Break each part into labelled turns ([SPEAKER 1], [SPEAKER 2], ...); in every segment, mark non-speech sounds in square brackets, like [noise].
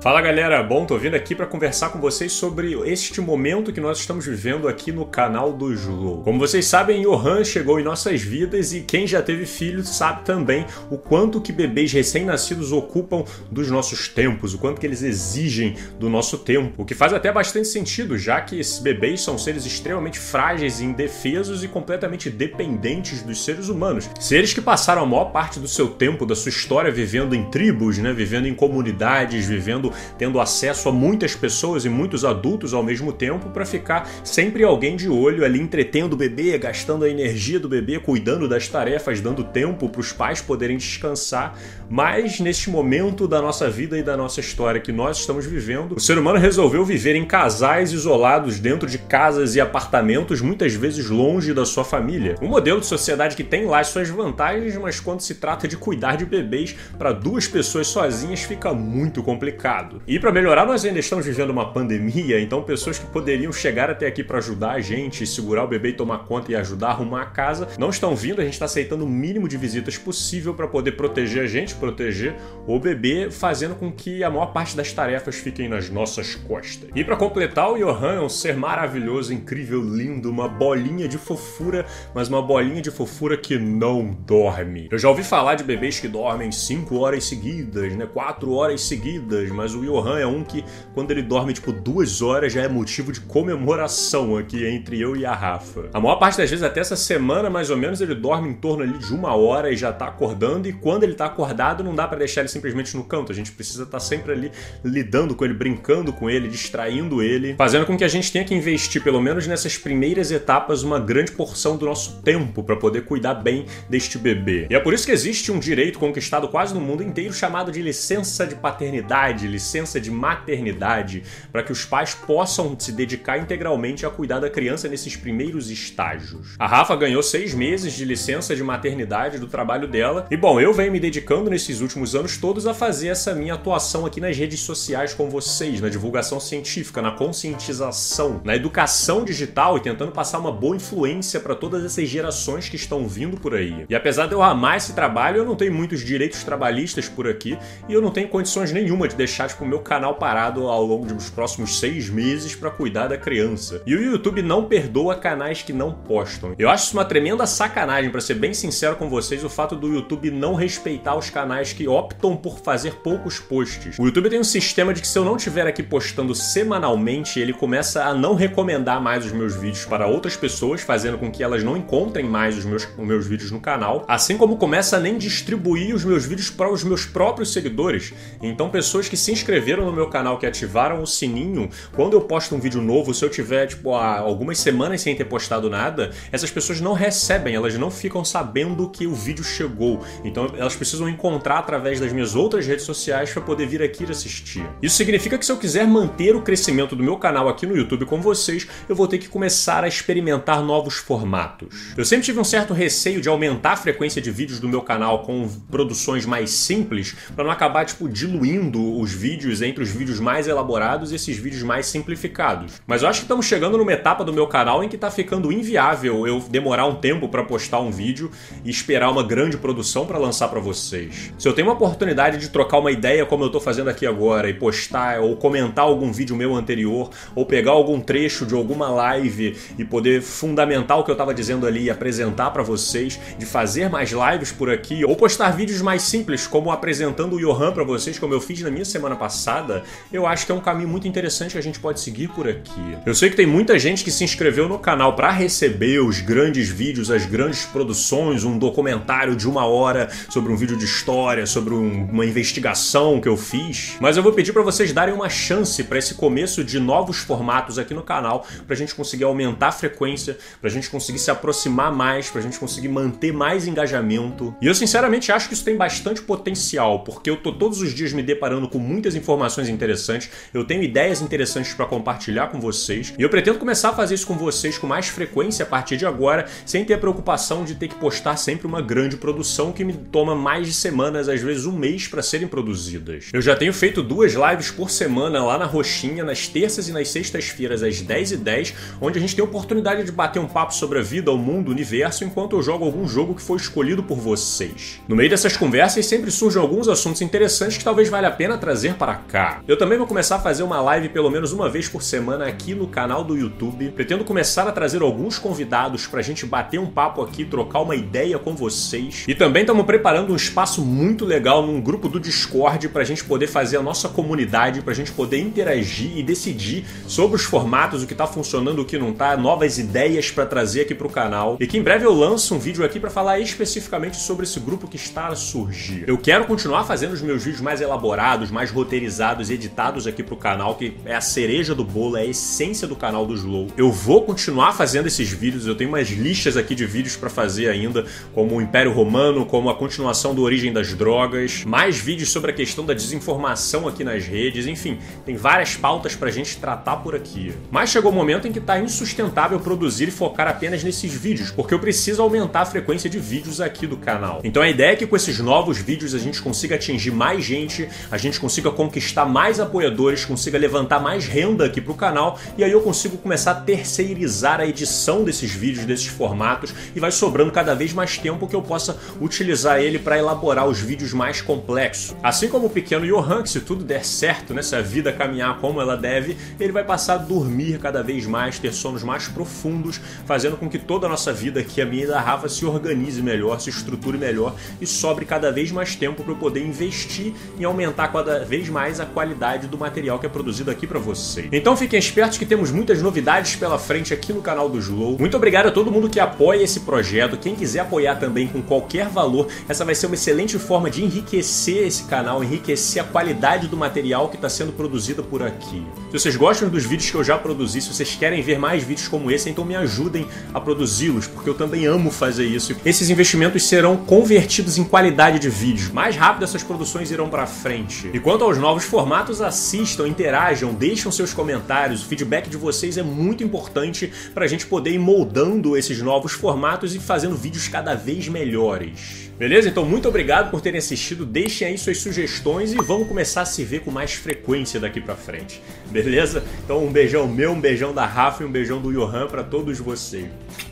[SPEAKER 1] Fala galera, bom, tô vindo aqui para conversar com vocês sobre este momento que nós estamos vivendo aqui no canal do Slow. Como vocês sabem, Johan chegou em nossas vidas e quem já teve filhos sabe também o quanto que bebês recém-nascidos ocupam dos nossos tempos, o quanto que eles exigem do nosso tempo, o que faz até bastante sentido, já que esses bebês são seres extremamente frágeis indefesos e completamente dependentes dos seres humanos. Seres que passaram a maior parte do seu tempo, da sua história vivendo em tribos, né, vivendo em comunidades, vivendo tendo acesso a muitas pessoas e muitos adultos ao mesmo tempo para ficar sempre alguém de olho ali entretendo o bebê, gastando a energia do bebê, cuidando das tarefas, dando tempo para os pais poderem descansar. Mas neste momento da nossa vida e da nossa história que nós estamos vivendo, o ser humano resolveu viver em casais isolados dentro de casas e apartamentos, muitas vezes longe da sua família. Um modelo de sociedade que tem lá as suas vantagens, mas quando se trata de cuidar de bebês para duas pessoas sozinhas fica muito complicado. E para melhorar, nós ainda estamos vivendo uma pandemia, então pessoas que poderiam chegar até aqui para ajudar a gente, segurar o bebê e tomar conta e ajudar a arrumar a casa, não estão vindo. A gente está aceitando o mínimo de visitas possível para poder proteger a gente, proteger o bebê, fazendo com que a maior parte das tarefas fiquem nas nossas costas. E para completar, o Johan é um ser maravilhoso, incrível, lindo, uma bolinha de fofura, mas uma bolinha de fofura que não dorme. Eu já ouvi falar de bebês que dormem 5 horas seguidas, né? 4 horas seguidas, mas mas o Johan é um que, quando ele dorme tipo duas horas, já é motivo de comemoração aqui entre eu e a Rafa. A maior parte das vezes, até essa semana mais ou menos, ele dorme em torno ali de uma hora e já tá acordando. E quando ele tá acordado, não dá para deixar ele simplesmente no canto. A gente precisa estar tá sempre ali lidando com ele, brincando com ele, distraindo ele, fazendo com que a gente tenha que investir, pelo menos nessas primeiras etapas, uma grande porção do nosso tempo para poder cuidar bem deste bebê. E é por isso que existe um direito conquistado quase no mundo inteiro chamado de licença de paternidade, licença de maternidade para que os pais possam se dedicar integralmente a cuidar da criança nesses primeiros estágios. A Rafa ganhou seis meses de licença de maternidade do trabalho dela e, bom, eu venho me dedicando nesses últimos anos todos a fazer essa minha atuação aqui nas redes sociais com vocês, na divulgação científica, na conscientização, na educação digital e tentando passar uma boa influência para todas essas gerações que estão vindo por aí. E apesar de eu amar esse trabalho, eu não tenho muitos direitos trabalhistas por aqui e eu não tenho condições nenhuma de deixar com o meu canal parado ao longo dos próximos seis meses para cuidar da criança. E o YouTube não perdoa canais que não postam. Eu acho isso uma tremenda sacanagem, para ser bem sincero com vocês, o fato do YouTube não respeitar os canais que optam por fazer poucos posts. O YouTube tem um sistema de que se eu não estiver aqui postando semanalmente, ele começa a não recomendar mais os meus vídeos para outras pessoas, fazendo com que elas não encontrem mais os meus, os meus vídeos no canal, assim como começa a nem distribuir os meus vídeos para os meus próprios seguidores. Então, pessoas que se inscreveram no meu canal, que ativaram o sininho, quando eu posto um vídeo novo, se eu tiver, tipo, há algumas semanas sem ter postado nada, essas pessoas não recebem, elas não ficam sabendo que o vídeo chegou. Então elas precisam encontrar através das minhas outras redes sociais para poder vir aqui assistir. Isso significa que se eu quiser manter o crescimento do meu canal aqui no YouTube com vocês, eu vou ter que começar a experimentar novos formatos. Eu sempre tive um certo receio de aumentar a frequência de vídeos do meu canal com produções mais simples, para não acabar tipo diluindo os vídeos vídeos entre os vídeos mais elaborados e esses vídeos mais simplificados. Mas eu acho que estamos chegando numa etapa do meu canal em que está ficando inviável eu demorar um tempo para postar um vídeo e esperar uma grande produção para lançar para vocês. Se eu tenho uma oportunidade de trocar uma ideia como eu estou fazendo aqui agora e postar ou comentar algum vídeo meu anterior ou pegar algum trecho de alguma live e poder fundamentar o que eu estava dizendo ali e apresentar para vocês, de fazer mais lives por aqui ou postar vídeos mais simples como apresentando o Johan para vocês como eu fiz na minha semana passada, eu acho que é um caminho muito interessante que a gente pode seguir por aqui. Eu sei que tem muita gente que se inscreveu no canal para receber os grandes vídeos, as grandes produções, um documentário de uma hora sobre um vídeo de história, sobre um, uma investigação que eu fiz. Mas eu vou pedir para vocês darem uma chance para esse começo de novos formatos aqui no canal, para a gente conseguir aumentar a frequência, para a gente conseguir se aproximar mais, para a gente conseguir manter mais engajamento. E eu sinceramente acho que isso tem bastante potencial, porque eu tô todos os dias me deparando com muitas muitas informações interessantes, eu tenho ideias interessantes para compartilhar com vocês e eu pretendo começar a fazer isso com vocês com mais frequência a partir de agora, sem ter a preocupação de ter que postar sempre uma grande produção que me toma mais de semanas, às vezes um mês, para serem produzidas. Eu já tenho feito duas lives por semana lá na Roxinha, nas terças e nas sextas-feiras, às 10h10, onde a gente tem a oportunidade de bater um papo sobre a vida, o mundo, o universo, enquanto eu jogo algum jogo que foi escolhido por vocês. No meio dessas conversas sempre surgem alguns assuntos interessantes que talvez valha a pena trazer trazer para cá. Eu também vou começar a fazer uma live pelo menos uma vez por semana aqui no canal do YouTube. Pretendo começar a trazer alguns convidados pra gente bater um papo aqui, trocar uma ideia com vocês. E também estamos preparando um espaço muito legal num grupo do Discord pra gente poder fazer a nossa comunidade, pra gente poder interagir e decidir sobre os formatos, o que tá funcionando, o que não tá, novas ideias para trazer aqui pro canal. E que em breve eu lanço um vídeo aqui para falar especificamente sobre esse grupo que está a surgir. Eu quero continuar fazendo os meus vídeos mais elaborados, mais roteirizados e editados aqui pro canal, que é a cereja do bolo, é a essência do canal do Slow. Eu vou continuar fazendo esses vídeos, eu tenho umas listas aqui de vídeos para fazer ainda, como o Império Romano, como a continuação do Origem das Drogas, mais vídeos sobre a questão da desinformação aqui nas redes, enfim, tem várias pautas pra gente tratar por aqui. Mas chegou o um momento em que tá insustentável produzir e focar apenas nesses vídeos, porque eu preciso aumentar a frequência de vídeos aqui do canal. Então a ideia é que com esses novos vídeos a gente consiga atingir mais gente, a gente consiga conquistar mais apoiadores, consiga levantar mais renda aqui pro canal e aí eu consigo começar a terceirizar a edição desses vídeos, desses formatos e vai sobrando cada vez mais tempo que eu possa utilizar ele para elaborar os vídeos mais complexos. Assim como o pequeno Johan, que se tudo der certo, né, se a vida caminhar como ela deve, ele vai passar a dormir cada vez mais, ter sonos mais profundos, fazendo com que toda a nossa vida aqui, a minha e da Rafa, se organize melhor, se estruture melhor e sobre cada vez mais tempo para eu poder investir em aumentar cada vez mais a qualidade do material que é produzido aqui para você. Então fiquem espertos que temos muitas novidades pela frente aqui no canal do Slow. Muito obrigado a todo mundo que apoia esse projeto. Quem quiser apoiar também com qualquer valor, essa vai ser uma excelente forma de enriquecer esse canal, enriquecer a qualidade do material que está sendo produzido por aqui. Se vocês gostam dos vídeos que eu já produzi, se vocês querem ver mais vídeos como esse, então me ajudem a produzi-los, porque eu também amo fazer isso. Esses investimentos serão convertidos em qualidade de vídeo. Mais rápido essas produções irão para frente. E quanto aos novos formatos, assistam, interajam, deixam seus comentários. O feedback de vocês é muito importante para a gente poder ir moldando esses novos formatos e fazendo vídeos cada vez melhores. Beleza? Então, muito obrigado por terem assistido. Deixem aí suas sugestões e vamos começar a se ver com mais frequência daqui para frente. Beleza? Então, um beijão meu, um beijão da Rafa e um beijão do Johan para todos vocês.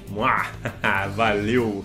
[SPEAKER 1] [laughs] Valeu!